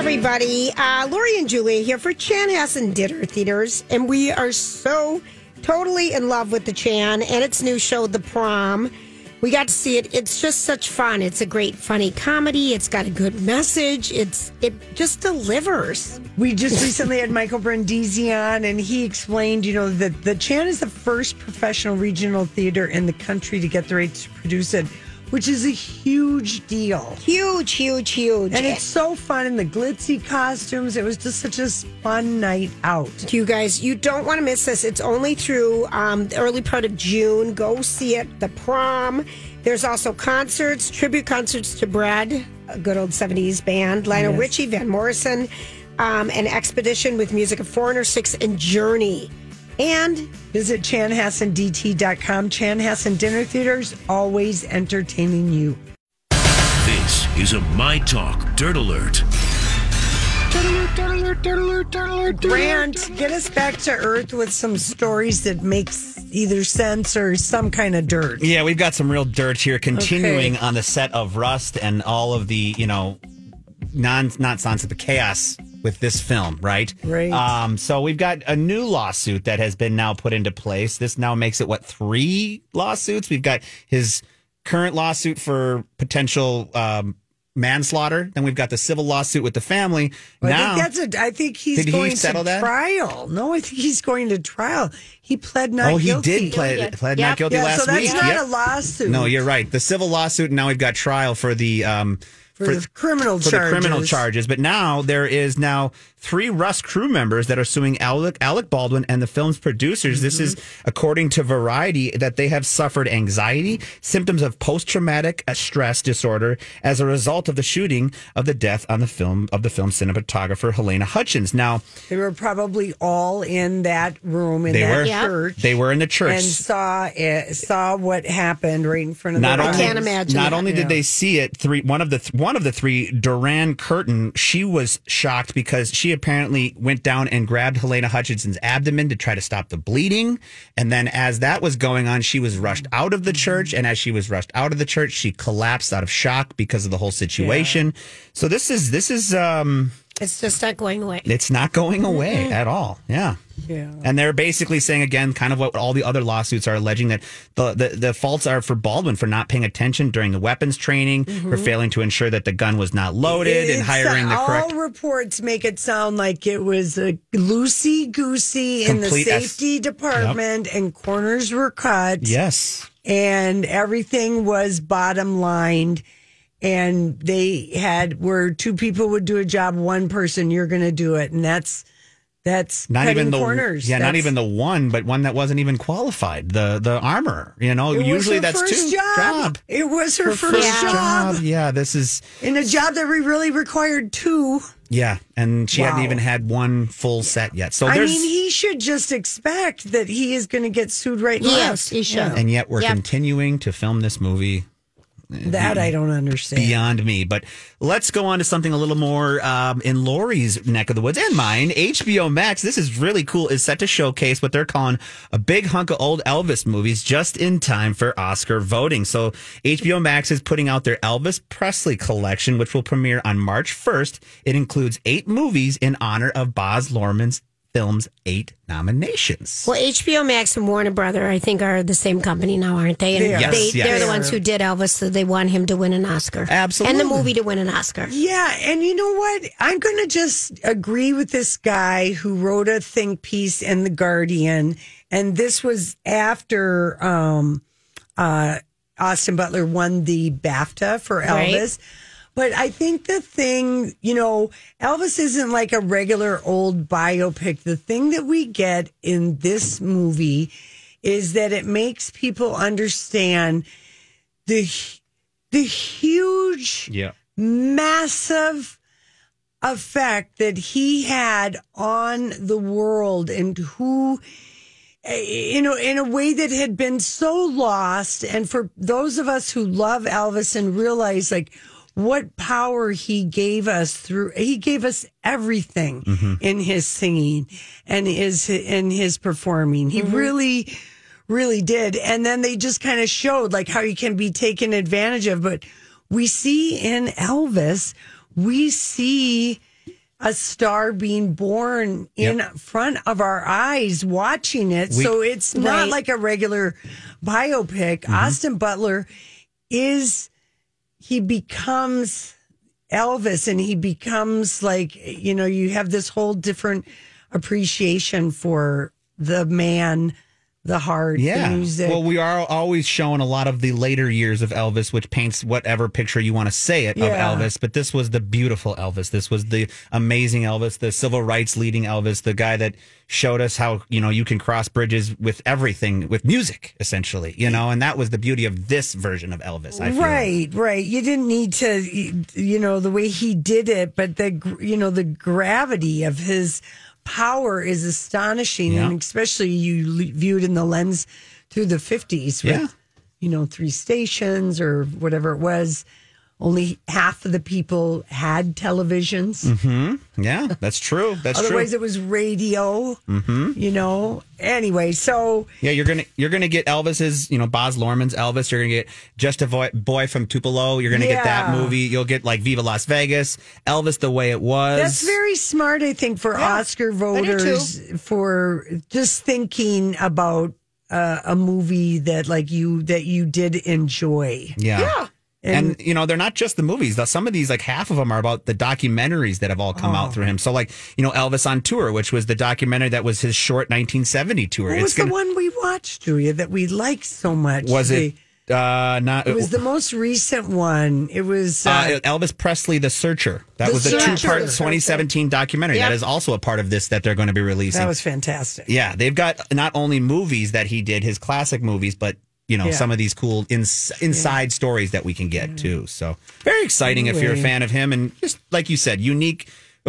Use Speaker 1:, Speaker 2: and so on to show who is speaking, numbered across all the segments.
Speaker 1: Everybody. Uh, Lori and Julia here for Chanhassen Dinner Theaters, and we are so totally in love with the Chan and its new show, The Prom. We got to see it. It's just such fun. It's a great, funny comedy. It's got a good message. It's it just delivers.
Speaker 2: We just recently had Michael Brindisi on, and he explained, you know, that the Chan is the first professional regional theater in the country to get the rights to produce it, which is a huge deal.
Speaker 1: Huge, huge, huge.
Speaker 2: And it's so fun in the glitzy costumes. It was just such a fun night out.
Speaker 1: You guys, you don't want to miss this. It's only through um, the early part of June. Go see it. The prom. There's also concerts, tribute concerts to Bread, a good old 70s band, Lionel
Speaker 2: Yes.
Speaker 1: Richie, Van Morrison, um, an expedition with music of Foreigner 6 and Journey. And
Speaker 2: Visit chanhassendt.com. Chanhassen Dinner Theaters, always entertaining you.
Speaker 3: This is a My Talk Dirt Alert.
Speaker 2: Grant, get us back to earth with some stories that makes either sense or some kind of dirt.
Speaker 4: Yeah, we've got some real dirt here continuing
Speaker 2: Okay.
Speaker 4: on the set of Rust and all of the, you know, non nonsense of the chaos with this film, right?
Speaker 2: Right.
Speaker 4: Um, so we've got a new lawsuit that has been now put into place. This now makes it what three lawsuits? We've got his current lawsuit for potential um, manslaughter. Then we've got the civil lawsuit with the family.
Speaker 2: I
Speaker 4: now,
Speaker 2: think that's a. I think he's
Speaker 4: Did he
Speaker 2: going
Speaker 4: settle
Speaker 2: to
Speaker 4: that?
Speaker 2: trial. No, I think he's going to trial. He pled not guilty.
Speaker 4: oh, he
Speaker 2: guilty.
Speaker 4: did pled, pled not guilty
Speaker 2: Yeah,
Speaker 4: last week.
Speaker 2: so that's
Speaker 4: week.
Speaker 2: not
Speaker 4: Yep.
Speaker 2: a lawsuit.
Speaker 4: No, you're right. The civil lawsuit, and now we've got trial for the um,
Speaker 2: For the criminal
Speaker 4: for
Speaker 2: charges.
Speaker 4: the criminal charges. But now there is now three Rust crew members that are suing Alec, Alec Baldwin and the film's producers. This is
Speaker 2: Mm-hmm.
Speaker 4: according to Variety that they have suffered anxiety, symptoms of post traumatic stress disorder as a result of the shooting of the death on the film of the film cinematographer Helena Hutchins. Now
Speaker 2: They were probably all in that room in
Speaker 4: they
Speaker 2: that
Speaker 4: were
Speaker 2: church.
Speaker 4: they were in the church.
Speaker 2: and saw it, saw what happened right in front of
Speaker 4: not
Speaker 2: their
Speaker 4: only,
Speaker 2: eyes.
Speaker 1: can't imagine
Speaker 4: Not
Speaker 1: that.
Speaker 4: only did they see it, three one of the one of the three, Doran Curtin, she was shocked because she apparently went down and grabbed Helena Hutchinson's abdomen to try to stop the bleeding, and then as that was going on, she was rushed out of the church, and as she was rushed out of the church, she collapsed out of shock because of the whole situation. So this is this is um
Speaker 1: it's just not going away.
Speaker 4: it's not going away at all. Yeah.
Speaker 2: Yeah.
Speaker 4: And they're basically saying again, kind of what all the other lawsuits are alleging that the, the, the faults are for Baldwin for not paying attention during the weapons training, for mm-hmm. failing to ensure that the gun was not loaded, and hiring the
Speaker 2: all
Speaker 4: correct.
Speaker 2: reports make it sound like it was a loosey goosey in the
Speaker 4: Complete es-
Speaker 2: safety department, and corners were cut.
Speaker 4: Yes.
Speaker 2: and everything was bottom lined and they had where two people would do a job one person you're going to do it and that's that's
Speaker 4: Not
Speaker 2: cutting
Speaker 4: even the
Speaker 2: corners
Speaker 4: yeah, not even the one, but one that wasn't even qualified. The the armor, you know. usually that's
Speaker 2: first
Speaker 4: two
Speaker 2: job. it was her, first,
Speaker 1: first
Speaker 2: job.
Speaker 4: Yeah, this is
Speaker 2: in a job that we really required two
Speaker 4: yeah, and she hadn't even had one full set yet. So
Speaker 2: i mean he should just expect that he is going to get sued right now.
Speaker 1: Yes,
Speaker 2: left
Speaker 1: he should.
Speaker 4: and yet we're
Speaker 1: Yep.
Speaker 4: continuing to film this movie
Speaker 2: that i don't understand
Speaker 4: beyond me. But let's go on to something a little more um, in Lori's neck of the woods and mine. HBO Max, this is really cool, is set to showcase what they're calling a big hunk of old Elvis movies just in time for Oscar voting. So HBO Max is putting out their Elvis Presley collection, which will premiere on March 1st. It includes eight movies in honor of Baz Luhrmann's film's eight nominations.
Speaker 1: Well, HBO Max and Warner Brother, I think, are the same company now, aren't they? And
Speaker 2: They are.
Speaker 4: Yes,
Speaker 1: they,
Speaker 4: yes.
Speaker 1: they're the ones who did Elvis, so they want him to win an Oscar.
Speaker 4: Absolutely.
Speaker 1: And the movie to win an Oscar.
Speaker 2: Yeah, and you know what? I'm going to just agree with this guy who wrote a think piece in the Guardian, and this was after um, uh, Austin Butler won the BAFTA for
Speaker 1: Right.
Speaker 2: But I think the thing, you know, Elvis isn't like a regular old biopic. The thing that we get in this movie is that it makes people understand the the huge
Speaker 4: Yeah.
Speaker 2: massive effect that he had on the world and who eh, you know in a way that had been so lost and for those of us who love Elvis and realize like what power he gave us through he gave us everything mm-hmm. in his singing and his in his performing he mm-hmm. really really did. And then they just kind of showed like how you can be taken advantage of. But we see in Elvis, we see a star being born in front of our eyes watching it.
Speaker 4: We-
Speaker 2: so it's not
Speaker 1: Right.
Speaker 2: like a regular biopic. Mm-hmm. Austin Butler is, he becomes Elvis and he becomes like, you know, you have this whole different appreciation for the man, the heart,
Speaker 4: Yeah.
Speaker 2: the music.
Speaker 4: Well, we are always showing a lot of the later years of Elvis, which paints whatever picture you want to say it
Speaker 2: Yeah.
Speaker 4: of Elvis. But this was the beautiful Elvis. This was the amazing Elvis, the civil rights leading Elvis, the guy that showed us how, you know, you can cross bridges with everything, with music, essentially, you know, and that was the beauty of this version of Elvis. I feel.
Speaker 2: Right, right. You didn't need to, you know, the way he did it, but the, you know, the gravity of his power is astonishing,
Speaker 4: Yeah.
Speaker 2: and especially you viewed in the lens through the fifties with,
Speaker 4: Yeah.
Speaker 2: you know, three stations or whatever it was. Only half of the people had televisions.
Speaker 4: Yeah, that's true. That's
Speaker 2: Otherwise,
Speaker 4: true.
Speaker 2: it was radio. Mm-hmm. You know. Anyway, so
Speaker 4: Yeah, you're gonna you're gonna get Elvis's, you know, Baz Luhrmann's Elvis. You're gonna get Just a Boy, Boy from Tupelo. You're gonna get that movie. You'll get like Viva Las Vegas, Elvis the way it was.
Speaker 2: That's very smart, I think, for Oscar voters for just thinking about uh, a movie that like you that you did enjoy.
Speaker 4: Yeah.
Speaker 1: Yeah.
Speaker 4: And, you know, they're not just the movies. Though Some of these, like half of them, are about the documentaries that have all come
Speaker 2: Oh.
Speaker 4: out through him. So, like, you know, Elvis on tour, which was the documentary that was his short 1970 tour.
Speaker 2: What was the one we watched, Julia, that we liked so much?
Speaker 4: Was
Speaker 2: The-
Speaker 4: it uh, not?
Speaker 2: It was the most recent one. It was. Uh,
Speaker 4: uh, Elvis Presley, The Searcher. That
Speaker 2: The
Speaker 4: was a two part 2017 documentary.
Speaker 1: Yep.
Speaker 4: That is also a part of this that they're going to be releasing.
Speaker 2: that was fantastic.
Speaker 4: Yeah, they've got not only movies that he did, his classic movies, but you know
Speaker 2: Yeah.
Speaker 4: some of these cool ins- inside stories that we can get mm. too. So very exciting if you're a fan of him, and just like you said, unique,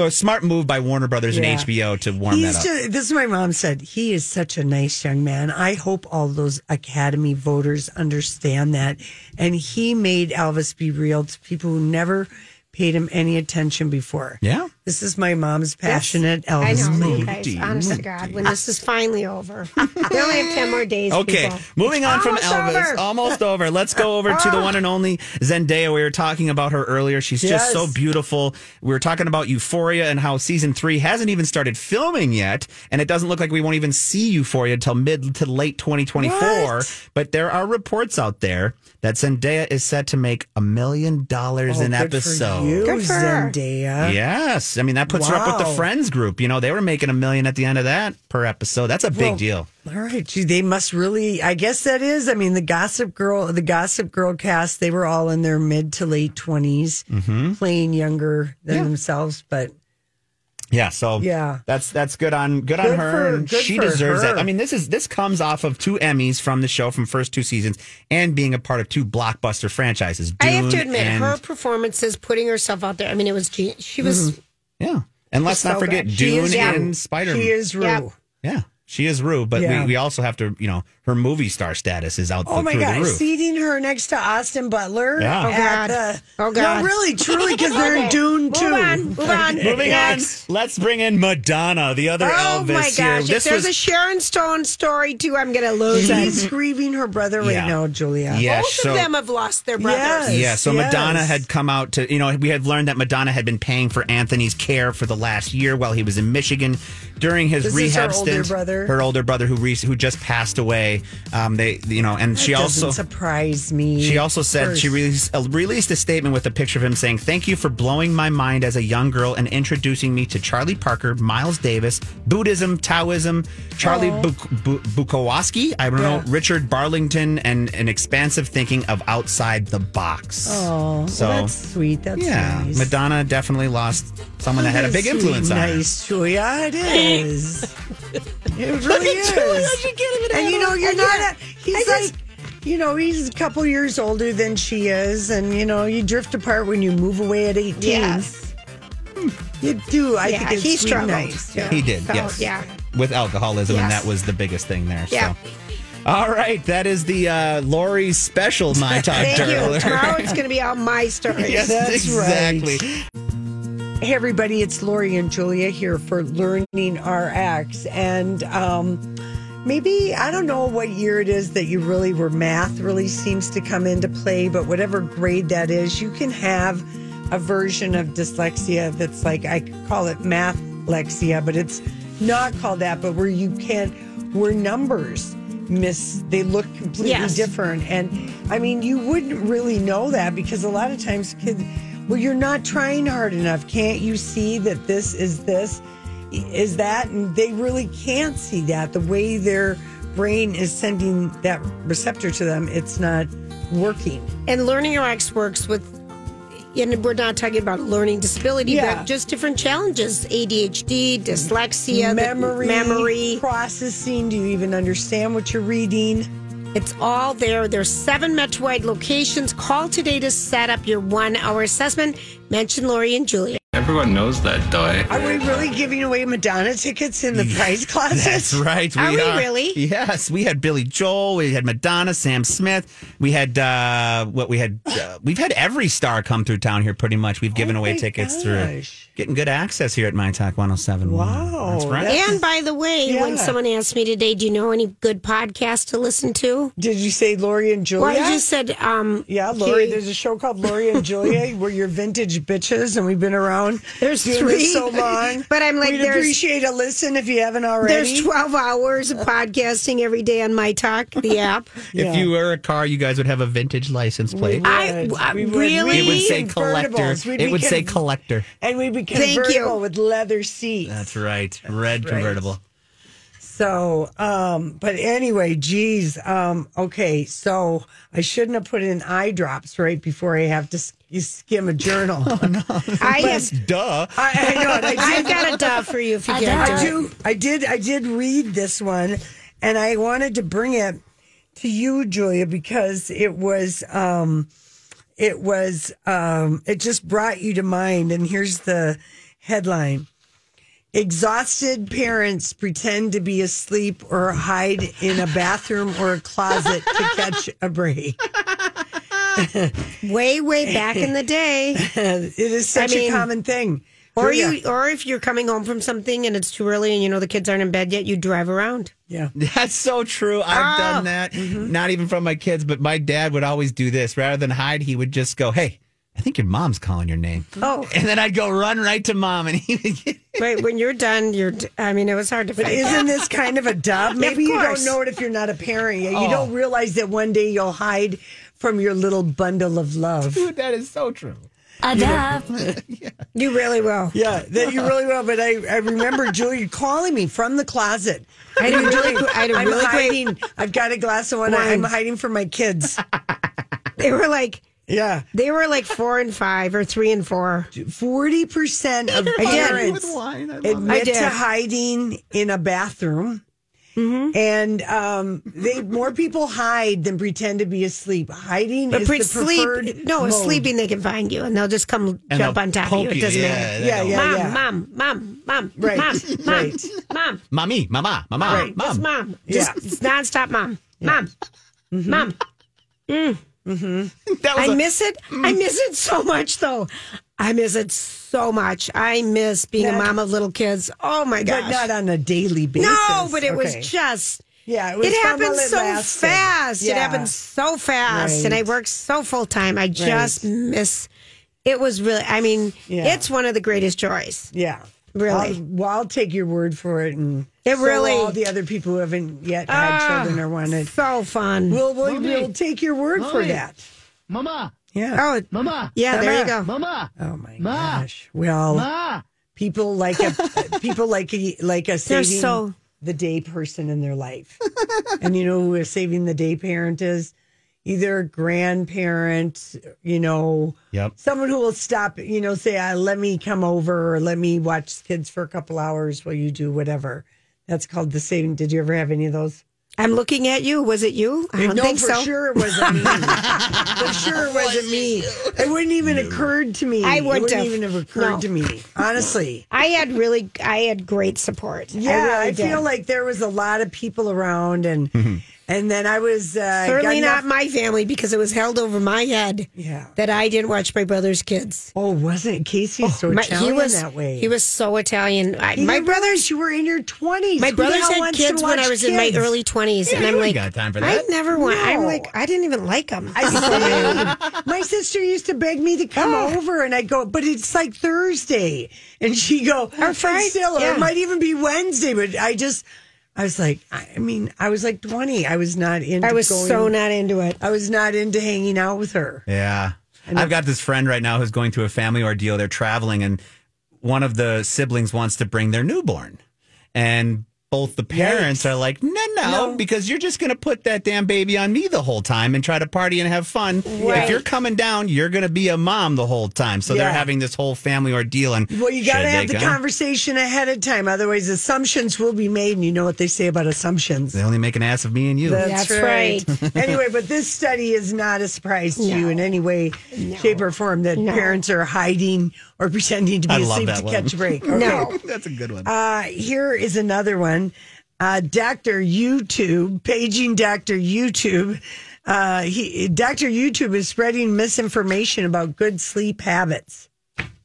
Speaker 4: smart move by Warner Brothers
Speaker 2: Yeah.
Speaker 4: and HBO to warm
Speaker 2: He's
Speaker 4: that up.
Speaker 2: just, this is my mom said. He is such a nice young man. I hope all those Academy voters understand that. And he made Elvis be real to people who never paid him any attention before.
Speaker 4: Yeah.
Speaker 2: This is my mom's passionate
Speaker 1: I
Speaker 2: Elvis
Speaker 1: know, you
Speaker 2: movie.
Speaker 1: guys. Honest to God, when this is finally over, we only have 10 more days.
Speaker 4: Okay,
Speaker 1: people.
Speaker 4: moving on
Speaker 1: Almost
Speaker 4: from Elvis,
Speaker 1: over.
Speaker 4: almost over. Let's go over to the oh. one and only Zendaya. We were talking about her earlier. She's just
Speaker 2: Yes.
Speaker 4: so beautiful. We were talking about Euphoria and how season three hasn't even started filming yet, and it doesn't look like we won't even see Euphoria until mid to late 2024.
Speaker 2: What?
Speaker 4: But there are reports out there that Zendaya is set to make a million dollars
Speaker 2: Oh,
Speaker 4: an
Speaker 2: good for
Speaker 4: episode.
Speaker 2: You,
Speaker 1: Good for her.
Speaker 2: Zendaya.
Speaker 4: Yes, I mean that puts her up with the Friends group. You know they were making a million at the end of that per episode. That's a big
Speaker 2: Well,
Speaker 4: deal.
Speaker 2: All right, gee, they must really. I guess that is. I mean, the Gossip Girl, the Gossip Girl cast, they were all in their mid to late 20s
Speaker 4: Mm-hmm.
Speaker 2: playing younger than themselves. But
Speaker 4: Yeah, so
Speaker 2: Yeah.
Speaker 4: that's that's good on good, on her.
Speaker 2: for-
Speaker 4: and
Speaker 2: good
Speaker 4: she
Speaker 2: for
Speaker 4: deserves
Speaker 2: her.
Speaker 4: that. I mean, this is this comes off of two Emmys from the show from first two seasons and being a part of two blockbuster franchises.
Speaker 1: I have to admit,
Speaker 4: and-
Speaker 1: her performances, putting herself out there. I mean, it was she was mm-hmm.
Speaker 4: yeah, and let's not
Speaker 1: so
Speaker 4: forget
Speaker 1: good.
Speaker 4: Dune
Speaker 2: is-
Speaker 4: and Spider.
Speaker 2: she is Rue.
Speaker 1: Yeah.
Speaker 4: yeah, she is Rue, but
Speaker 2: Yeah.
Speaker 4: we, we also have to you know her movie star status is out
Speaker 2: Oh
Speaker 4: the,
Speaker 2: my
Speaker 4: through the
Speaker 2: God!
Speaker 4: roof.
Speaker 2: Seating her next to Austin Butler.
Speaker 4: Yeah. Oh,
Speaker 1: God.
Speaker 2: the-
Speaker 1: Oh, God.
Speaker 2: No, really, truly, because they're in
Speaker 1: Okay,
Speaker 2: Dune
Speaker 1: move
Speaker 2: too.
Speaker 1: on, move on.
Speaker 4: Moving on, let's bring in Madonna, the other
Speaker 1: Oh
Speaker 4: Elvis
Speaker 1: my
Speaker 4: here.
Speaker 1: gosh! If
Speaker 4: This
Speaker 1: there's
Speaker 4: was
Speaker 1: a Sharon Stone story too, I'm going to lose it.
Speaker 2: He's grieving her brother right
Speaker 4: Yeah.
Speaker 2: now, Julia.
Speaker 4: yeah,
Speaker 1: Both
Speaker 4: so,
Speaker 1: of them have lost their brothers.
Speaker 2: Yes.
Speaker 4: Yeah, so
Speaker 2: yes.
Speaker 4: Madonna had come out to, you know, we had learned that Madonna had been paying for Anthony's care for the last year while he was in Michigan. during his
Speaker 2: This is her
Speaker 4: rehab
Speaker 2: older
Speaker 4: stint,
Speaker 2: brother?
Speaker 4: her older brother who re- who just passed away. Um, they, you know, and she also
Speaker 2: doesn't surprise me.
Speaker 4: She also said she released, uh, released a statement with a picture of him saying, Thank you for blowing my mind as a young girl and introducing me to Charlie Parker, Miles Davis, Buddhism, Taoism, Charlie Buk- Bu- Bukowski, I don't
Speaker 2: Yeah.
Speaker 4: know, Richard Barlington, and an expansive thinking of outside the box.
Speaker 2: Oh,
Speaker 4: so
Speaker 2: well, that's sweet. That's
Speaker 4: yeah,
Speaker 2: nice.
Speaker 4: Madonna definitely lost someone that had a big
Speaker 2: Sweet,
Speaker 4: influence on her.
Speaker 2: Nice, Julia. It is. it really is. and you know, you're not. A, he's like, you know, he's a couple years older than she is, and you know, you drift apart when you move away at 18.
Speaker 1: Yes.
Speaker 2: You do. I
Speaker 1: Yeah,
Speaker 2: think it's
Speaker 1: he
Speaker 2: sweet
Speaker 1: struggled.
Speaker 2: nice.
Speaker 1: Yeah.
Speaker 4: He did,
Speaker 1: Felt-
Speaker 4: yes.
Speaker 1: yeah.
Speaker 4: With alcoholism, and that was the biggest thing there.
Speaker 1: Yeah.
Speaker 4: So. All right, that is the uh, Lori special, My Talk
Speaker 1: Thank you. Tomorrow it's going to be all my stories.
Speaker 4: Yes,
Speaker 2: That's right.
Speaker 4: exactly.
Speaker 2: Hey, everybody, it's Lori and Julia here for Learning RX. And um, maybe, I don't know what year it is that you really were math really seems to come into play, but whatever grade that is, you can have a version of dyslexia that's like, I call it math lexia, but it's not called that, but where you can't, where numbers miss, they look completely
Speaker 1: Yes.
Speaker 2: different. And I mean, you wouldn't really know that because a lot of times kids, well, you're not trying hard enough. Can't you see that this is this, is that? And they really can't see that. The way their brain is sending that receptor to them, it's not working.
Speaker 1: And Learning RX works with, and we're not talking about learning disability,
Speaker 2: Yeah.
Speaker 1: but just different challenges ADHD, dyslexia,
Speaker 2: memory,
Speaker 1: memory.
Speaker 2: processing. Do you even understand what you're reading?
Speaker 1: It's all there. There's seven Metro-wide locations. Call today to set up your one hour assessment. Mention Lori and Julia.
Speaker 5: Everyone knows that, eh?
Speaker 2: Are we really giving away Madonna tickets in the prize closet?
Speaker 4: That's right.
Speaker 1: Are we really?
Speaker 4: Yes, we had Billy Joel, we had Madonna, Sam Smith, we had uh, what we had. Uh, we've had every star come through town here. Pretty much, we've given
Speaker 2: Oh
Speaker 4: away tickets through
Speaker 2: gosh.
Speaker 4: Getting good access here at My Talk 107.
Speaker 2: Wow,
Speaker 4: that's right.
Speaker 1: And by the way, when someone asked me today, do you know any good podcasts to listen to?
Speaker 2: Did you say Lori and Julia?
Speaker 1: Well, I just said, um,
Speaker 2: Yeah, Lori.
Speaker 1: Kate-
Speaker 2: There's a show called Lori and Julia where you're vintage bitches, and we've been around.
Speaker 1: There's
Speaker 2: doing
Speaker 1: three.
Speaker 2: this so long.
Speaker 1: But I'm like,
Speaker 2: we'd
Speaker 1: there's-
Speaker 2: appreciate a listen if you haven't already.
Speaker 1: There's 12 hours of podcasting every day on My Talk, the app.
Speaker 4: If you were a car, you guys would have a vintage license plate.
Speaker 1: I-
Speaker 2: would.
Speaker 1: I-
Speaker 2: We would.
Speaker 1: really?
Speaker 4: It would
Speaker 2: We'd
Speaker 4: say collector.
Speaker 2: convertibles. We'd
Speaker 4: It would say collector.
Speaker 2: and we'd be
Speaker 1: Thank you.
Speaker 2: convertible with leather seats.
Speaker 4: That's right. Red
Speaker 2: right.
Speaker 4: convertible.
Speaker 2: So, um, but anyway, geez. Um, okay, so I shouldn't have put in eye drops right before I have to s- you skim a journal.
Speaker 1: I have,
Speaker 4: Duh.
Speaker 2: I, I know it. I did
Speaker 1: I've got a duh for you if you can't
Speaker 2: I
Speaker 1: do
Speaker 2: do. I did. I did read this one, and I wanted to bring it to you, Julia, because it was. Um, it was. Um, it just brought you to mind, and here's the headline: Exhausted parents pretend to be asleep or hide in a bathroom or a closet to catch a break.
Speaker 1: Way, way back in the day.
Speaker 2: It is such
Speaker 1: I mean,
Speaker 2: a common thing.
Speaker 1: Or
Speaker 2: Julia.
Speaker 1: you, or if you're coming home from something and it's too early and you know the kids aren't in bed yet, you drive around.
Speaker 2: yeah.
Speaker 4: That's so true. I've oh. done that. Mm-hmm. Not even from my kids, but my dad would always do this. Rather than hide, he would just go, "Hey, I think your mom's calling your name."
Speaker 1: Oh.
Speaker 4: and then I'd go run right to mom, and he would get.
Speaker 1: Wait, when you're done, you're. d- I mean, it was hard to
Speaker 2: But
Speaker 1: fight.
Speaker 2: isn't this kind of a dub? Maybe you don't know it if you're not a parent yet. You
Speaker 4: Oh.
Speaker 2: don't realize that one day you'll hide from your little bundle of love.
Speaker 4: Dude, that is so true.
Speaker 1: You really will.
Speaker 2: Yeah, that you really will. But I, I remember Julia calling me from the closet.
Speaker 1: I had a really, I had a
Speaker 2: I'm
Speaker 1: really
Speaker 2: hiding.
Speaker 1: great.
Speaker 2: I've got a glass of wine. I'm hiding from my kids.
Speaker 1: They were like,
Speaker 2: Yeah,
Speaker 1: they were like four and five or three and four.
Speaker 2: forty percent of
Speaker 1: did.
Speaker 2: parents
Speaker 4: I love
Speaker 2: admit
Speaker 1: I did.
Speaker 2: to hiding in a bathroom.
Speaker 1: Mm-hmm.
Speaker 2: And um, they more people hide than pretend to be asleep. Hiding
Speaker 1: But
Speaker 2: is
Speaker 1: pre-
Speaker 2: the preferred
Speaker 1: sleep, no,
Speaker 2: mode.
Speaker 1: sleeping they can find you and they'll just come
Speaker 4: And
Speaker 1: jump on top of you.
Speaker 4: poke
Speaker 1: It doesn't
Speaker 4: Yeah,
Speaker 1: matter.
Speaker 2: Yeah, yeah,
Speaker 1: mom,
Speaker 2: yeah.
Speaker 1: mom, mom, mom,
Speaker 2: Right,
Speaker 1: mom, mom,
Speaker 2: right.
Speaker 1: mom,
Speaker 4: Mommy, mama, mama,
Speaker 1: mom,
Speaker 4: mom.
Speaker 1: just mom, just
Speaker 2: Yeah.
Speaker 1: it's nonstop, mom, mom, mom.
Speaker 4: That was
Speaker 1: I
Speaker 4: a-
Speaker 1: miss it. I miss it so much, though. I miss it so much. I miss being a mom of little kids. Oh my gosh!
Speaker 2: but not on a daily basis.
Speaker 1: no, but it was just.
Speaker 2: Yeah, it was
Speaker 1: it happened so
Speaker 2: lasted.
Speaker 1: fast. It happened so fast, and I
Speaker 2: Right.
Speaker 1: worked so full time. I just miss. It was really. I mean,
Speaker 2: Yeah.
Speaker 1: it's one of the greatest joys.
Speaker 2: Yeah.
Speaker 1: Really?
Speaker 2: I'll, well, I'll take your word for it, and
Speaker 1: It
Speaker 2: so
Speaker 1: really-
Speaker 2: all the other people who haven't yet had
Speaker 1: Ah,
Speaker 2: children or wanted.
Speaker 1: So fun.
Speaker 2: We'll, we'll, we'll take your word for that.
Speaker 6: Mama,
Speaker 2: Yeah.
Speaker 1: oh,
Speaker 6: mama,
Speaker 1: yeah, there you go.
Speaker 6: mama,
Speaker 2: Oh my
Speaker 6: Ma.
Speaker 2: gosh. Well,
Speaker 6: ma.
Speaker 2: people like a people like a like a
Speaker 1: They're
Speaker 2: saving
Speaker 1: so-
Speaker 2: the day person in their life. and you know who a saving the day parent is? Either a grandparent, you know,
Speaker 4: Yep.
Speaker 2: someone who will stop, you know, say, uh, "Let me come over," or "Let me watch kids for a couple hours while you do whatever." That's called the saving. Did you ever have any of those?
Speaker 1: I'm looking at you. Was it you? I don't
Speaker 2: no,
Speaker 1: think
Speaker 2: for
Speaker 1: so.
Speaker 2: sure it wasn't me. for sure it wasn't me. It wouldn't even occurred to me.
Speaker 1: I
Speaker 2: it
Speaker 1: wouldn't
Speaker 2: wouldn't
Speaker 1: have.
Speaker 2: even have occurred
Speaker 1: No.
Speaker 2: to me. Honestly.
Speaker 1: I had really, I had great support.
Speaker 2: Yeah,
Speaker 1: I,
Speaker 2: I,
Speaker 1: really did.
Speaker 2: feel like there was a lot of people around, and mm-hmm. And then I was uh,
Speaker 1: certainly
Speaker 2: got
Speaker 1: not my family because it was held over my head.
Speaker 2: Yeah.
Speaker 1: that I didn't watch my brother's kids.
Speaker 2: Oh, wasn't it Casey so
Speaker 1: My-
Speaker 2: Italian
Speaker 1: he was
Speaker 2: that way?
Speaker 1: He was so Italian. I, my
Speaker 2: didn't
Speaker 1: brothers,
Speaker 2: realize you were in your twenties.
Speaker 1: my brothers had kids when I was in my early twenties, and I'm like,
Speaker 4: got time for
Speaker 1: I
Speaker 4: that.
Speaker 1: never want. I'm like, I didn't even like them.
Speaker 2: I my sister used to beg me to come
Speaker 1: Ah.
Speaker 2: over, and I go, but it's like Thursday, and she go,
Speaker 1: Or Friday,
Speaker 2: still, or
Speaker 1: yeah.
Speaker 2: it might even be Wednesday. But I just, I was like, I mean, I was like twenty. I was not into.
Speaker 1: I was
Speaker 2: going,
Speaker 1: so not into it.
Speaker 2: I was not into hanging out with her.
Speaker 4: Yeah. And I've got this friend right now who's going through a family ordeal. They're traveling, and one of the siblings wants to bring their newborn. And both the parents are like, no, no, because you're just going to put that damn baby on me the whole time and try to party and have fun.
Speaker 1: Right.
Speaker 4: If you're coming down, you're going to be a mom the whole time. So
Speaker 2: Yeah.
Speaker 4: they're having this whole family ordeal. And
Speaker 2: Well, you got to have the
Speaker 4: come?
Speaker 2: conversation ahead of time. Otherwise, assumptions will be made, and you know what they say about assumptions.
Speaker 4: They only make an ass of me and you.
Speaker 1: That's right.
Speaker 2: anyway, but this study is not a surprise to you in any way, shape, or form that parents are hiding or pretending to be
Speaker 4: I love
Speaker 2: asleep to
Speaker 4: one.
Speaker 2: catch a break. Okay.
Speaker 1: No.
Speaker 4: That's a good one.
Speaker 2: Uh, here is another one. Uh, Dr. YouTube, paging Dr. YouTube. Uh, he, Dr. YouTube is spreading misinformation about good sleep habits.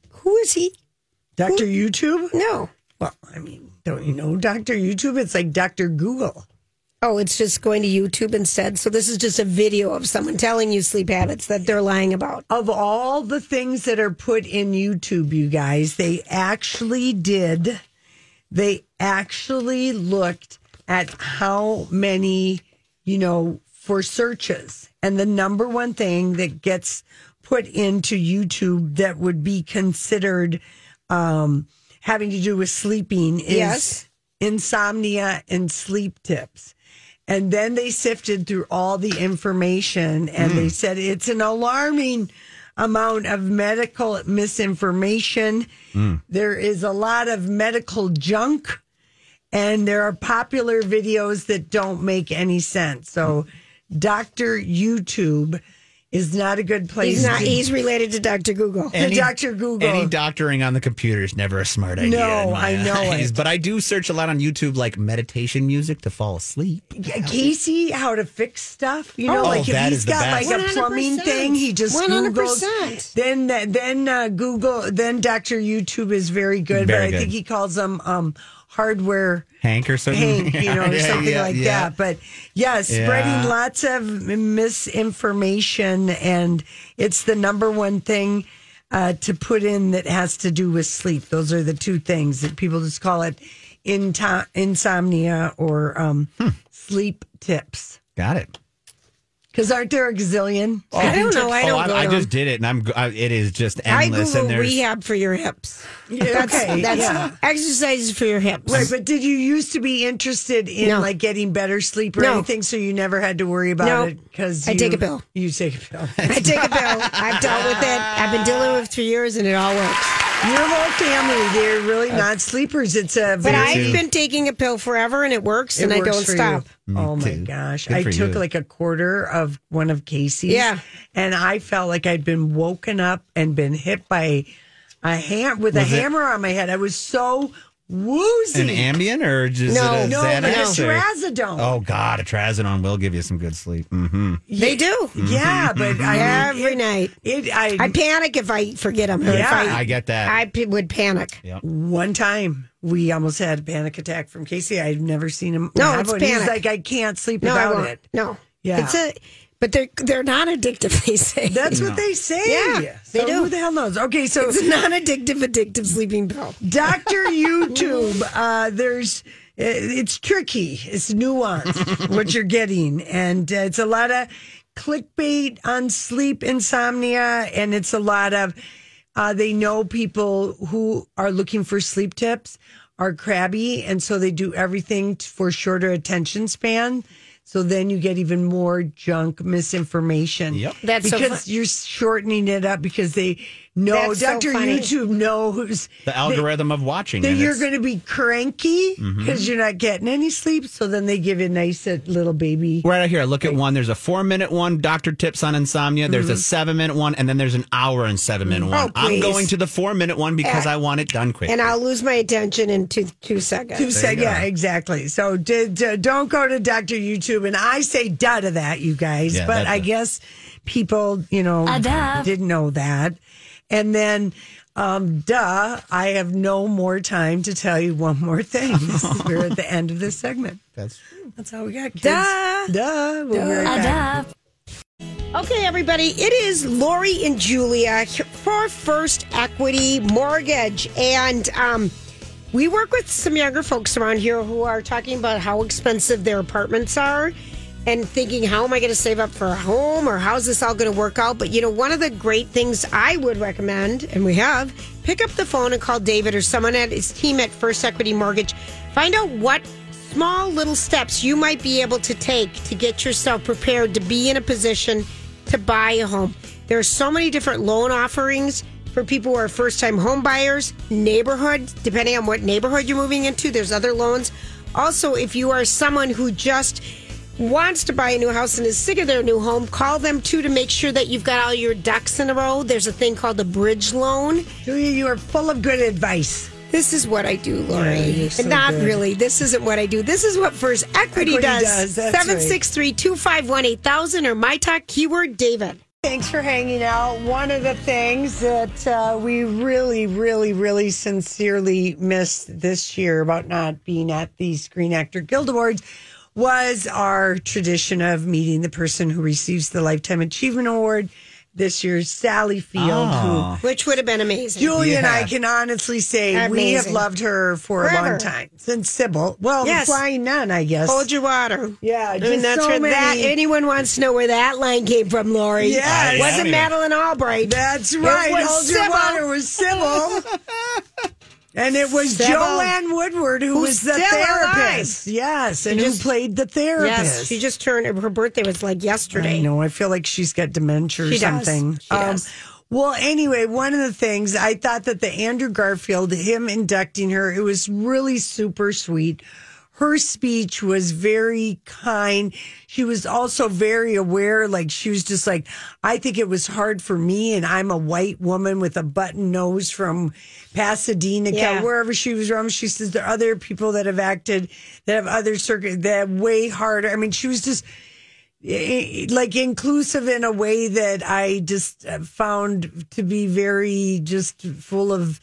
Speaker 1: Who is he?
Speaker 2: Dr. YouTube?
Speaker 1: No.
Speaker 2: Well, I mean, don't you know Dr. YouTube? It's like Dr. Google.
Speaker 1: Oh, it's just going to YouTube instead. So this is just a video of someone telling you sleep habits that they're lying about.
Speaker 2: Of all the things that are put in YouTube, you guys, they actually did, they actually looked at how many, you know, for searches. And the number one thing that gets put into YouTube that would be considered um, having to do with sleeping is
Speaker 1: Yes.
Speaker 2: insomnia and sleep tips. And then they sifted through all the information and they hmm. said it's an alarming amount of medical misinformation. Hmm. There is a lot of medical junk and there are popular videos that don't make any sense. So Dr. YouTube is not a good place.
Speaker 1: He's not.
Speaker 2: to-
Speaker 1: He's related to Dr. Google.
Speaker 2: to Dr. Google.
Speaker 4: Any doctoring on the computer is never a smart idea.
Speaker 2: No, I know
Speaker 4: eyes.
Speaker 2: it.
Speaker 4: But I do search a lot on YouTube, like meditation music to fall asleep.
Speaker 2: Yeah, Casey, how to fix stuff. You know,
Speaker 4: Oh,
Speaker 2: like if he's
Speaker 4: is the
Speaker 2: got like
Speaker 4: best.
Speaker 2: a plumbing thing, he just
Speaker 1: 100%.
Speaker 2: Googles. Then, then uh, Google. Then Doctor YouTube is very good,
Speaker 4: Very
Speaker 2: but I
Speaker 4: good.
Speaker 2: think he calls them um, hardware.
Speaker 4: Hank or something.
Speaker 2: Hank, you know, or something
Speaker 4: yeah,
Speaker 2: like
Speaker 4: yeah.
Speaker 2: that. But yeah, spreading lots of misinformation, and it's the number one thing uh, to put in that has to do with sleep. Those are the two things that people just call it into- insomnia or um,
Speaker 4: Hmm.
Speaker 2: sleep tips.
Speaker 4: Got it.
Speaker 2: Because aren't there a gazillion? Oh.
Speaker 1: I don't know. I
Speaker 4: oh,
Speaker 1: don't. go
Speaker 4: I, I just did it, and I'm. I, it is just
Speaker 1: I
Speaker 4: endless.
Speaker 1: Google
Speaker 4: and there's
Speaker 1: rehab for your hips.
Speaker 2: Yeah,
Speaker 1: That's
Speaker 2: okay,
Speaker 1: that's
Speaker 2: yeah.
Speaker 1: exercises for your hips.
Speaker 2: Right, but did you used to be interested in
Speaker 1: No.
Speaker 2: like getting better sleep or
Speaker 1: No.
Speaker 2: anything, so you never had to worry about
Speaker 1: No.
Speaker 2: it? Because
Speaker 1: I take a pill.
Speaker 2: You take a pill.
Speaker 1: I take a pill. I've dealt with it. I've been dealing with it for years, and it all works.
Speaker 2: Your whole family, they're really uh, not sleepers. It's a
Speaker 1: But
Speaker 2: very
Speaker 1: I've been taking a pill forever, and it works,
Speaker 2: it
Speaker 1: and I
Speaker 2: works
Speaker 1: don't
Speaker 2: for you.
Speaker 1: stop.
Speaker 2: Mm, oh my
Speaker 4: too.
Speaker 2: gosh.
Speaker 4: Good
Speaker 2: I
Speaker 4: for
Speaker 2: took
Speaker 4: you.
Speaker 2: like a quarter of one of Casey's.
Speaker 1: Yeah.
Speaker 2: And I felt like I'd been woken up and been hit by a ham with
Speaker 4: Was
Speaker 2: a
Speaker 4: it-
Speaker 2: hammer on my head. I was so woozy.
Speaker 4: an Ambien or just
Speaker 1: No,
Speaker 4: a
Speaker 2: no,
Speaker 4: Xanax?
Speaker 2: but a trazodone.
Speaker 4: Oh God, a trazodone will give you some good sleep. hmm
Speaker 1: They do
Speaker 2: Yeah, but I
Speaker 1: every
Speaker 2: it-
Speaker 1: night.
Speaker 2: It, I,
Speaker 1: I panic if I forget them. Or if
Speaker 2: Yeah,
Speaker 1: I,
Speaker 4: I get that.
Speaker 1: I p- would panic.
Speaker 2: one time we almost had a panic attack from Casey. I'd never seen him.
Speaker 1: No,
Speaker 2: have
Speaker 1: it's
Speaker 2: one. He's like, I can't sleep
Speaker 1: No, I
Speaker 2: without
Speaker 1: won't.
Speaker 2: it.
Speaker 1: No.
Speaker 2: Yeah.
Speaker 1: It's a but they're they're not addictive. They say
Speaker 2: That's what they say.
Speaker 1: Yeah,
Speaker 2: so
Speaker 1: they do.
Speaker 2: Who the hell knows? Okay, so
Speaker 1: it's a non-addictive addictive sleeping pill.
Speaker 2: Dr. YouTube, uh, there's it's tricky. It's nuanced what you're getting, and uh, it's a lot of clickbait on sleep insomnia, and it's a lot of uh, they know people who are looking for sleep tips are crabby, and so they do everything t- for shorter attention span. So then you get even more junk misinformation.
Speaker 4: Yep.
Speaker 1: That's so
Speaker 2: because
Speaker 1: fun-
Speaker 2: you're shortening it up because they know
Speaker 1: That's so
Speaker 2: Dr.
Speaker 1: funny.
Speaker 2: YouTube knows
Speaker 4: The algorithm of watching.
Speaker 2: that you're going to be cranky
Speaker 4: Mm-hmm.
Speaker 2: because you're not getting any sleep. So then they give you a nice uh, little baby.
Speaker 4: Right here, look at one. There's a four minute one, Doctor Tips on Insomnia. There's a seven minute one, and then there's an hour and seven minute one.
Speaker 1: Oh.
Speaker 4: I'm going to the four minute one because I want it done quick.
Speaker 1: And I'll lose my attention in two two seconds.
Speaker 2: Who said, yeah, exactly. So d- d- don't go to Dr. YouTube. And I say duh to that, you guys.
Speaker 4: Yeah,
Speaker 2: but
Speaker 4: that's
Speaker 2: I
Speaker 4: a-
Speaker 2: guess people, you know, didn't know that. And then, um, duh, I have no more time to tell you one more thing. Is- We're at the end of this segment.
Speaker 4: That's
Speaker 2: That's all we got, kids.
Speaker 1: Duh.
Speaker 2: Duh. We'll be right back.
Speaker 1: Okay, everybody, it is Lori and Julia for First Equity Mortgage. And um, we work with some younger folks around here who are talking about how expensive their apartments are and thinking, how am I going to save up for a home or how's this all going to work out? But, you know, one of the great things I would recommend, and we have, pick up the phone and call David or someone at his team at First Equity Mortgage. Find out what small little steps you might be able to take to get yourself prepared to be in a position to buy a home. There are so many different loan offerings for people who are first time home buyers, neighborhood, depending on what neighborhood you're moving into, there's other loans. Also, if you are someone who just wants to buy a new house and is sick of their new home, call them too to make sure that you've got all your ducks in a row. There's a thing called a bridge loan.
Speaker 2: Julia, you are full of good advice.
Speaker 1: This is what I do, Lori.
Speaker 2: Yeah, so
Speaker 1: Not
Speaker 2: good.
Speaker 1: really. This isn't what I do. This is what First Equity,
Speaker 2: Equity
Speaker 1: does.
Speaker 2: does,
Speaker 1: 763 251 8000 or my talk keyword David.
Speaker 2: Thanks for hanging out. One of the things that uh, we really, really, really sincerely missed this year about not being at the Screen Actor Guild Awards was our tradition of meeting the person who receives the Lifetime Achievement Award. This year's Sally Field,
Speaker 4: Oh.
Speaker 2: who ah.
Speaker 1: Which would have been amazing.
Speaker 2: Julie and I can honestly say we have loved her for a long time since Sybil. Well,
Speaker 1: Yes.
Speaker 2: the Flying Nun, I guess.
Speaker 1: Hold your water.
Speaker 2: Yeah,
Speaker 1: I mean that's
Speaker 2: so
Speaker 1: where that anyone wants to know where that line came from, Lori.
Speaker 2: Yes.
Speaker 1: It wasn't
Speaker 4: Yeah.
Speaker 1: Madeleine Albright.
Speaker 2: That's right.
Speaker 1: was
Speaker 2: Hold your water was Sybil. And it was. Joanne Woodward who was the therapist. Yes, and
Speaker 1: just-
Speaker 2: who played the therapist.
Speaker 1: Yes, she just turned her birthday was like yesterday.
Speaker 2: I know. I feel like she's got dementia or
Speaker 1: She does.
Speaker 2: something.
Speaker 1: She um, does.
Speaker 2: Well, anyway, one of the things I thought that the Andrew Garfield, him inducting her, it was really super sweet. Her speech was very kind. She was also very aware. Like she was just like, I think it was hard for me, and I'm a white woman with a button nose from Pasadena,
Speaker 1: Yeah.
Speaker 2: wherever she was from. She says there are other people that have acted that have other circuit that way harder. I mean, she was just eh, like inclusive in a way that I just uh, found to be very just full of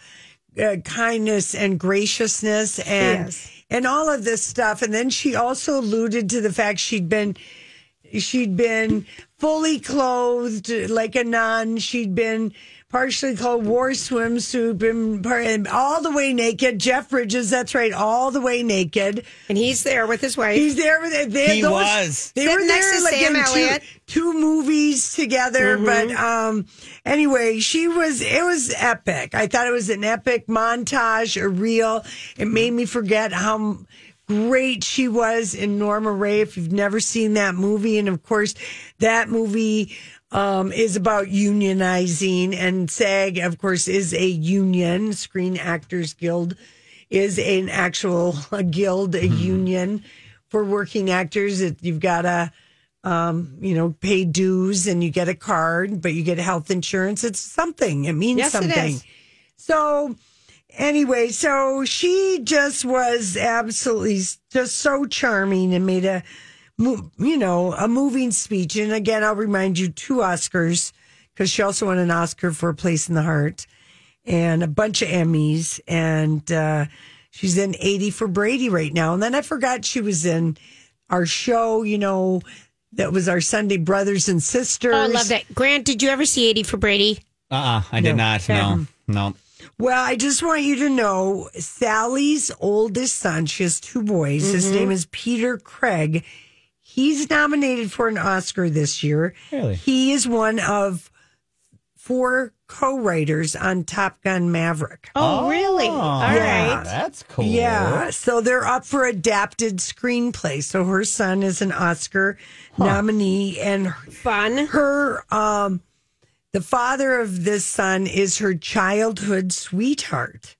Speaker 2: uh, kindness and graciousness and
Speaker 1: is.
Speaker 2: and all of this stuff. And then she also alluded to the fact she'd been she'd been fully clothed like a nun. She'd been partially clothed, wore swimsuit, been par- and all the way naked. Jeff Bridges, that's right, all the way naked.
Speaker 1: And he's there with his wife.
Speaker 2: He's there with they,
Speaker 4: He
Speaker 2: those-
Speaker 4: was.
Speaker 2: They
Speaker 1: Sitting
Speaker 2: were there like
Speaker 1: Sam
Speaker 2: in
Speaker 1: Elliott.
Speaker 2: two, two movies together. But um, anyway, she was. It was epic. I thought it was an epic montage, a reel. It made me forget how great she was in Norma Rae. If you've never seen that movie, and of course, that movie. Um, is about unionizing, and SAG, of course, is a union. Screen Actors Guild is an actual a guild, a union for working actors. It, you've got to, um, you know, pay dues and you get a card, but you get health insurance. It's something. It means
Speaker 1: Yes,
Speaker 2: something. So, anyway, so she just was absolutely just so charming and made a, you know, a moving speech. And again, I'll remind you two Oscars because she also won an Oscar for A Place in the Heart and a bunch of Emmys. And uh, she's in 80 for Brady right now. And then I forgot she was in our show, you know, that was our Sunday brothers and sisters.
Speaker 1: Oh, I love that. Grant, did you ever see 80 for Brady?
Speaker 4: Uh uh I did not. No. No.
Speaker 2: Well, I just want you to know Sally's oldest son, she has two boys. His
Speaker 1: Mm-hmm.
Speaker 2: name is Peter Craig. He's nominated for an Oscar this year.
Speaker 4: Really?
Speaker 2: He is one of four co writers on Top Gun Maverick.
Speaker 1: Oh, really? All right.
Speaker 2: Yeah.
Speaker 4: That's cool.
Speaker 2: Yeah, so they're up for adapted screenplay. So her son is an Oscar nominee, and
Speaker 1: Fun.
Speaker 2: her um, the father of this son is her childhood sweetheart.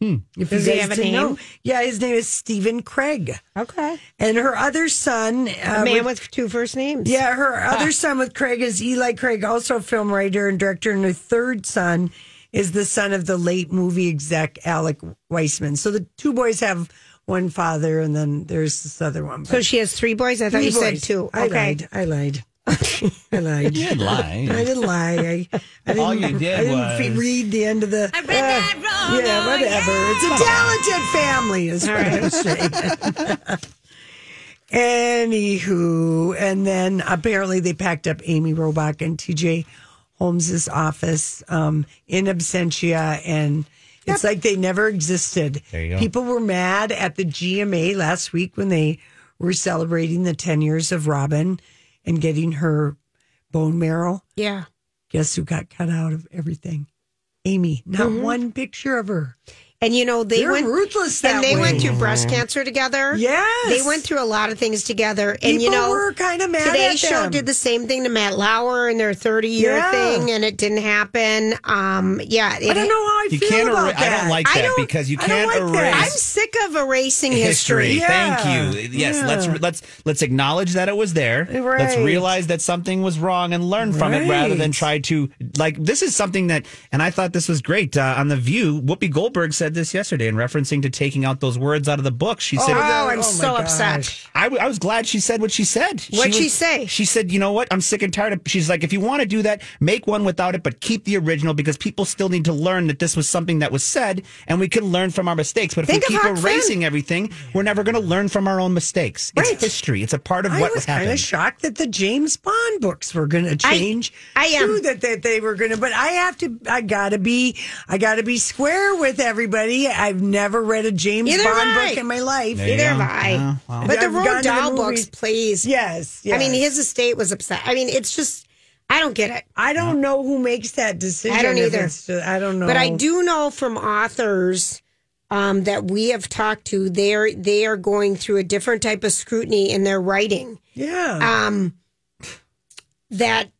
Speaker 2: If
Speaker 1: Does
Speaker 2: you
Speaker 1: he
Speaker 2: guys
Speaker 1: have a
Speaker 2: didn't know.
Speaker 1: name?
Speaker 2: yeah, his name is Stephen Craig,
Speaker 1: Okay.
Speaker 2: and her other son, uh,
Speaker 1: A man
Speaker 2: with-
Speaker 1: with two first names.
Speaker 2: yeah, her other son with Craig is Eli Craig, also a film writer and director, and her third son is the son of the late movie exec Alec Weissman. So the two boys have one father, and then there's this other one.
Speaker 1: So she has three boys? I thought
Speaker 2: Three
Speaker 1: you said
Speaker 2: boys.
Speaker 1: two.
Speaker 2: I lied. I lied. I lied.
Speaker 4: You didn't lie.
Speaker 2: I didn't lie. I, I didn't,
Speaker 4: All you did
Speaker 2: I didn't fe-
Speaker 4: was-
Speaker 2: read the end of the. I read that wrong. Yeah, whatever. It's a talented family, is what I'm saying. Anywho, and then apparently they packed up Amy Robach and TJ Holmes's office um, in absentia, and it's like they never existed.
Speaker 4: There you go.
Speaker 2: People were mad at the GMA last week when they were celebrating the 10 years of Robin and getting her bone marrow.
Speaker 1: Yeah.
Speaker 2: Guess who got cut out of everything? Amy. Not
Speaker 1: Mm-hmm.
Speaker 2: one picture of her.
Speaker 1: And you know, they
Speaker 2: They're
Speaker 1: went
Speaker 2: ruthless
Speaker 1: and they
Speaker 2: way.
Speaker 1: went through breast cancer together.
Speaker 2: Yes.
Speaker 1: They went through a lot of things together. And
Speaker 2: People
Speaker 1: you know,
Speaker 2: were kinda mad
Speaker 1: Today
Speaker 2: at
Speaker 1: show did the same thing to Matt Lauer and their 30 year
Speaker 2: Yeah.
Speaker 1: thing, and it didn't happen. Um, yeah.
Speaker 2: I don't know how
Speaker 4: You
Speaker 2: feel
Speaker 4: can't.
Speaker 2: about
Speaker 4: Erase, I don't like
Speaker 1: I
Speaker 4: that
Speaker 1: don't-
Speaker 4: because you can't
Speaker 2: like that.
Speaker 1: I'm sick of erasing history.
Speaker 4: history.
Speaker 2: Yeah.
Speaker 4: Thank you. Yes,
Speaker 2: Yeah.
Speaker 4: let's let's let's acknowledge that it was there. Let's realize that something was wrong and learn from it rather than try to like. This is something that, and I thought this was great uh, on the View. Whoopi Goldberg said this yesterday in referencing to taking out those words out of the book. She said,
Speaker 1: Oh, I'm
Speaker 2: my
Speaker 1: so upset.
Speaker 2: gosh.
Speaker 4: I, w- I was glad she said what she said.
Speaker 1: What'd she
Speaker 4: was-
Speaker 1: say?
Speaker 4: She said, you know what? I'm sick and tired of. She's like, if you want to do that, make one without it, but keep the original because people still need to learn that this was something that was said and we can learn from our mistakes. But if
Speaker 1: Think
Speaker 4: we keep
Speaker 1: Huck Finn.
Speaker 4: erasing everything, we're never going to learn from our own mistakes.
Speaker 2: Right.
Speaker 4: It's history. It's a part of
Speaker 2: I
Speaker 4: what
Speaker 2: was kind
Speaker 4: happened.
Speaker 2: of shocked that the James Bond books were going to change.
Speaker 1: I am.
Speaker 2: too, that, that they were going to, but I have to. I gotta be. I gotta be square with everybody. I've never read a James
Speaker 1: Either
Speaker 2: Bond book in my life.
Speaker 4: There you
Speaker 1: Neither have I.
Speaker 4: Yeah, well.
Speaker 1: But the
Speaker 2: I've gone
Speaker 1: Roald
Speaker 2: to the
Speaker 1: Dahl books, please.
Speaker 2: Yes,
Speaker 1: I mean, his estate was upset. I mean, it's just, I don't get it.
Speaker 2: I don't know who makes that decision.
Speaker 1: I don't either.
Speaker 2: just- I don't know.
Speaker 1: But I do know from authors um, that we have talked to, they're they are going through a different type of scrutiny in their writing.
Speaker 2: Yeah.
Speaker 1: Um, that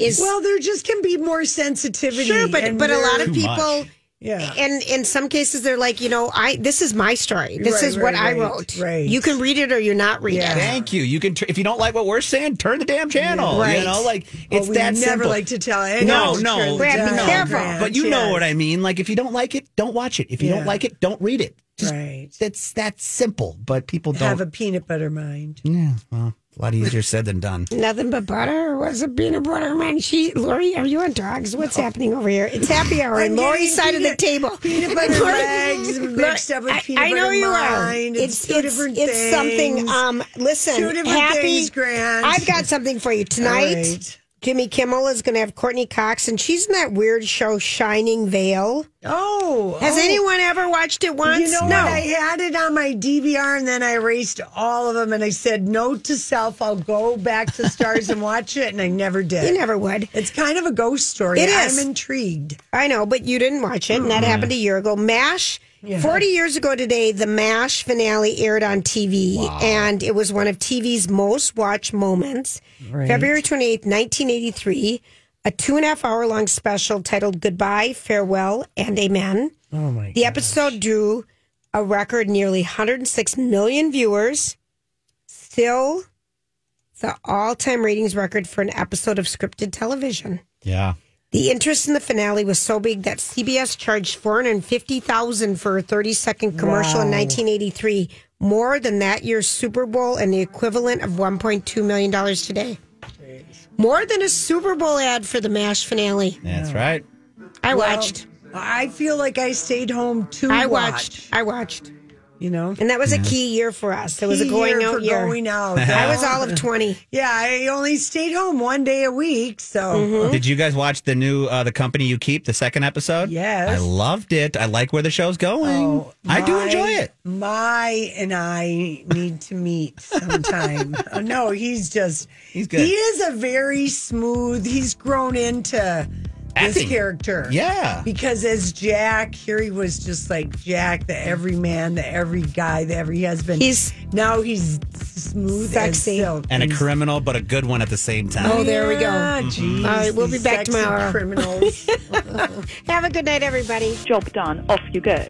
Speaker 1: is
Speaker 2: well, there just can be more sensitivity.
Speaker 1: sure, but but a lot of people.
Speaker 4: much.
Speaker 2: Yeah.
Speaker 1: And in some cases, they're like, you know, I this is my story. This
Speaker 2: Right,
Speaker 1: is what
Speaker 2: right,
Speaker 1: I wrote.
Speaker 2: right.
Speaker 1: You can read it or you're not reading
Speaker 2: Yeah.
Speaker 1: it.
Speaker 4: Thank you. You can, tr- if you don't like what we're saying, turn the damn channel.
Speaker 1: Right.
Speaker 4: You know, like
Speaker 2: Well,
Speaker 4: it's
Speaker 2: we
Speaker 4: that
Speaker 2: never
Speaker 4: simple.
Speaker 2: like to tell
Speaker 4: No,
Speaker 2: anyone.
Speaker 4: no,
Speaker 2: to turn
Speaker 1: Brad, be careful.
Speaker 2: Grant,
Speaker 4: But you know what I mean. Like, if you don't like it, don't watch it. If you
Speaker 2: Yeah.
Speaker 4: don't like it, don't read it. Just,
Speaker 2: Right.
Speaker 4: It's that simple. But people don't.
Speaker 2: Have a peanut butter mind.
Speaker 4: yeah, well, a lot easier said than done.
Speaker 1: Nothing but butter. What's a peanut butter man? She, Lori, are you on drugs? What's happening over here? It's happy hour
Speaker 2: I'm
Speaker 1: on Lori's
Speaker 2: getting
Speaker 1: side of the table.
Speaker 2: Peanut butter
Speaker 1: Lori-
Speaker 2: legs mixed up with
Speaker 1: I-
Speaker 2: peanut
Speaker 1: I, know
Speaker 2: butter
Speaker 1: you
Speaker 2: mind.
Speaker 1: are.
Speaker 2: It's two different
Speaker 1: It's something. Um, listen,
Speaker 2: Two different
Speaker 1: happy.
Speaker 2: things, Grant.
Speaker 1: I've got something for you tonight. Jimmy Kimmel is going to have Courteney Cox, and she's in that weird show, Shining Vale.
Speaker 2: Oh,
Speaker 1: Has
Speaker 2: oh.
Speaker 1: anyone ever watched it once?
Speaker 2: You know
Speaker 1: no.
Speaker 2: what? I had it on my DVR and then I erased all of them and I said, note to self, I'll go back to Starz and watch it. And I never did.
Speaker 1: you never would.
Speaker 2: It's kind of a ghost story.
Speaker 1: It is.
Speaker 2: I'm intrigued.
Speaker 1: I know, but you didn't watch it, and that happened a year ago. MASH, 40 years ago today, the MASH finale aired on TV, and it was one of TV's most watched moments. February 28th, 1983, a two and a half hour long special titled Goodbye, Farewell, and Amen.
Speaker 2: Oh my
Speaker 1: The episode drew a record nearly 106 million viewers, still the all time ratings record for an episode of scripted television.
Speaker 4: Yeah.
Speaker 1: The interest in the finale was so big that CBS charged four hundred fifty thousand for a thirty second commercial in nineteen eighty three, more than that year's Super Bowl and the equivalent of one point two million dollars today. More than a Super Bowl ad for the Mash finale.
Speaker 4: That's right.
Speaker 1: I watched.
Speaker 2: I feel like I stayed home too.
Speaker 1: I
Speaker 2: watch.
Speaker 1: watched. I watched.
Speaker 2: You know,
Speaker 1: And that was a key year for us. It was a going
Speaker 2: year
Speaker 1: out
Speaker 2: for
Speaker 1: year.
Speaker 2: Going out.
Speaker 1: I was all of 20.
Speaker 2: Yeah, I only stayed home one day a week. So
Speaker 1: Mm-hmm.
Speaker 4: Did you guys watch the new uh, The Company You Keep, the second episode?
Speaker 2: Yes.
Speaker 4: I loved it. I like where the show's going.
Speaker 2: Oh,
Speaker 4: I do enjoy it.
Speaker 2: My and I need to meet sometime. Oh, no, he's just
Speaker 4: He's good.
Speaker 2: He is a very smooth. He's grown into this character.
Speaker 4: Yeah.
Speaker 2: Because as Jack, here he was just like Jack, the every man, the every guy, the every husband.
Speaker 1: He's-
Speaker 2: now he's smooth,
Speaker 1: Sexy.
Speaker 2: as silk.
Speaker 4: And a criminal, but a good one at the same time.
Speaker 1: Oh, there we go.
Speaker 2: Yeah, mm-hmm. geez,
Speaker 1: All right, we'll be back
Speaker 2: sexy
Speaker 1: tomorrow.
Speaker 2: Criminals.
Speaker 1: Have a good night, everybody.
Speaker 6: Job done. Off you go.